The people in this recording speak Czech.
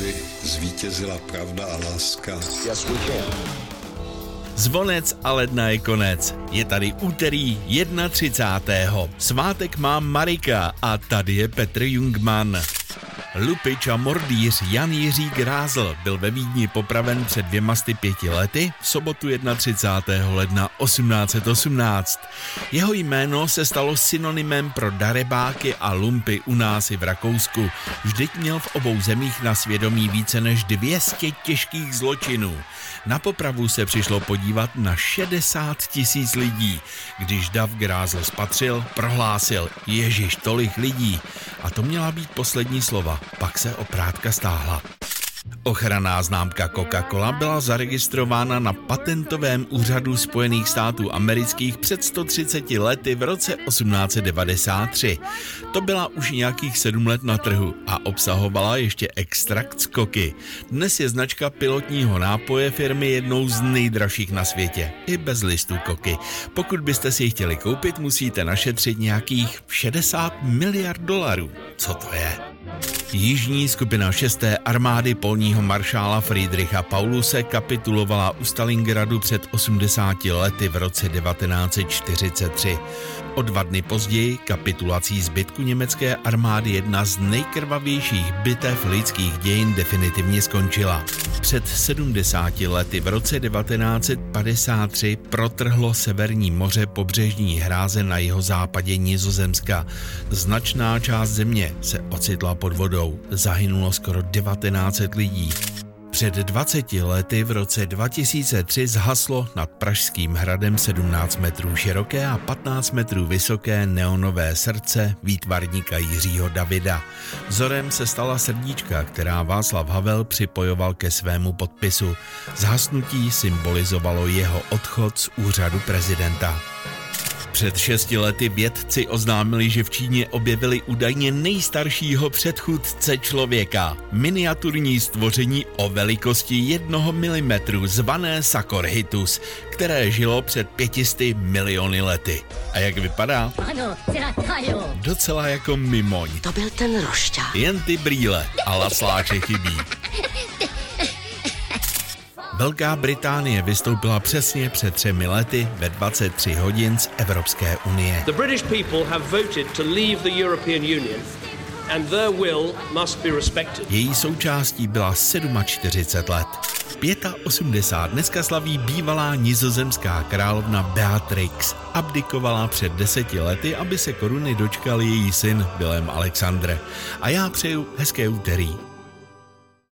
aby zvítězila pravda a láska. Yes, we can. Zvonec a ledna je konec. Je tady úterý 31. Svátek má Marika a tady je Petr Jungman. Lupič a mordýř Jan Jiří Grázl byl ve Vídni popraven před dvěma pěti lety v sobotu 31. ledna 1818. Jeho jméno se stalo synonymem pro darebáky a lumpy u nás i v Rakousku. Vždyť měl v obou zemích na svědomí více než 200 těžkých zločinů. Na popravu se přišlo podívat na 60 tisíc lidí. Když Dav Grázl spatřil, prohlásil Ježíš tolik lidí. A to měla být poslední slova. Pak se oprátka stáhla. Ochranná známka Coca-Cola byla zaregistrována na patentovém úřadu Spojených států amerických před 130 lety v roce 1893. To byla už nějakých sedm let na trhu a obsahovala ještě extrakt z koky. Dnes je značka pilotního nápoje firmy jednou z nejdražších na světě, i bez listů koky. Pokud byste si ji chtěli koupit, musíte našetřit nějakých 60 miliard dolarů. Co to je? Jižní skupina 6. armády polního maršála Friedricha Pauluse kapitulovala u Stalingradu před 80 lety v roce 1943. O dva dny později kapitulací zbytku německé armády jedna z nejkrvavějších bitev lidských dějin definitivně skončila. Před 70 lety v roce 1953 protrhlo Severní moře pobřežní hráze na jeho západě Nizozemska. Značná část země se ocitla pod vodou. Zahynulo skoro 1900 lidí. Před 20 lety v roce 2003 zhaslo nad Pražským hradem 17 metrů široké a 15 metrů vysoké neonové srdce výtvarníka Jiřího Davida. Vzorem se stala srdíčka, která Václav Havel připojoval ke svému podpisu. Zhasnutí symbolizovalo jeho odchod z úřadu prezidenta. Před šesti lety vědci oznámili, že v Číně objevili údajně nejstaršího předchůdce člověka. Miniaturní stvoření o velikosti jednoho milimetru zvané Sakorhitus, které žilo před pětisty miliony lety. A jak vypadá? Docela jako mimoň. To byl ten rošťák. Jen ty brýle a lasláče chybí. Velká Británie vystoupila přesně před třemi lety ve 23 hodin z Evropské unie. The British people have voted to leave the European Union and their will must be respected. Její součástí byla 47 let. 85 dneska slaví bývalá nizozemská královna Beatrix. Abdikovala před deseti lety, aby se koruny dočkal její syn Willem Alexandre. A já přeju hezké úterý.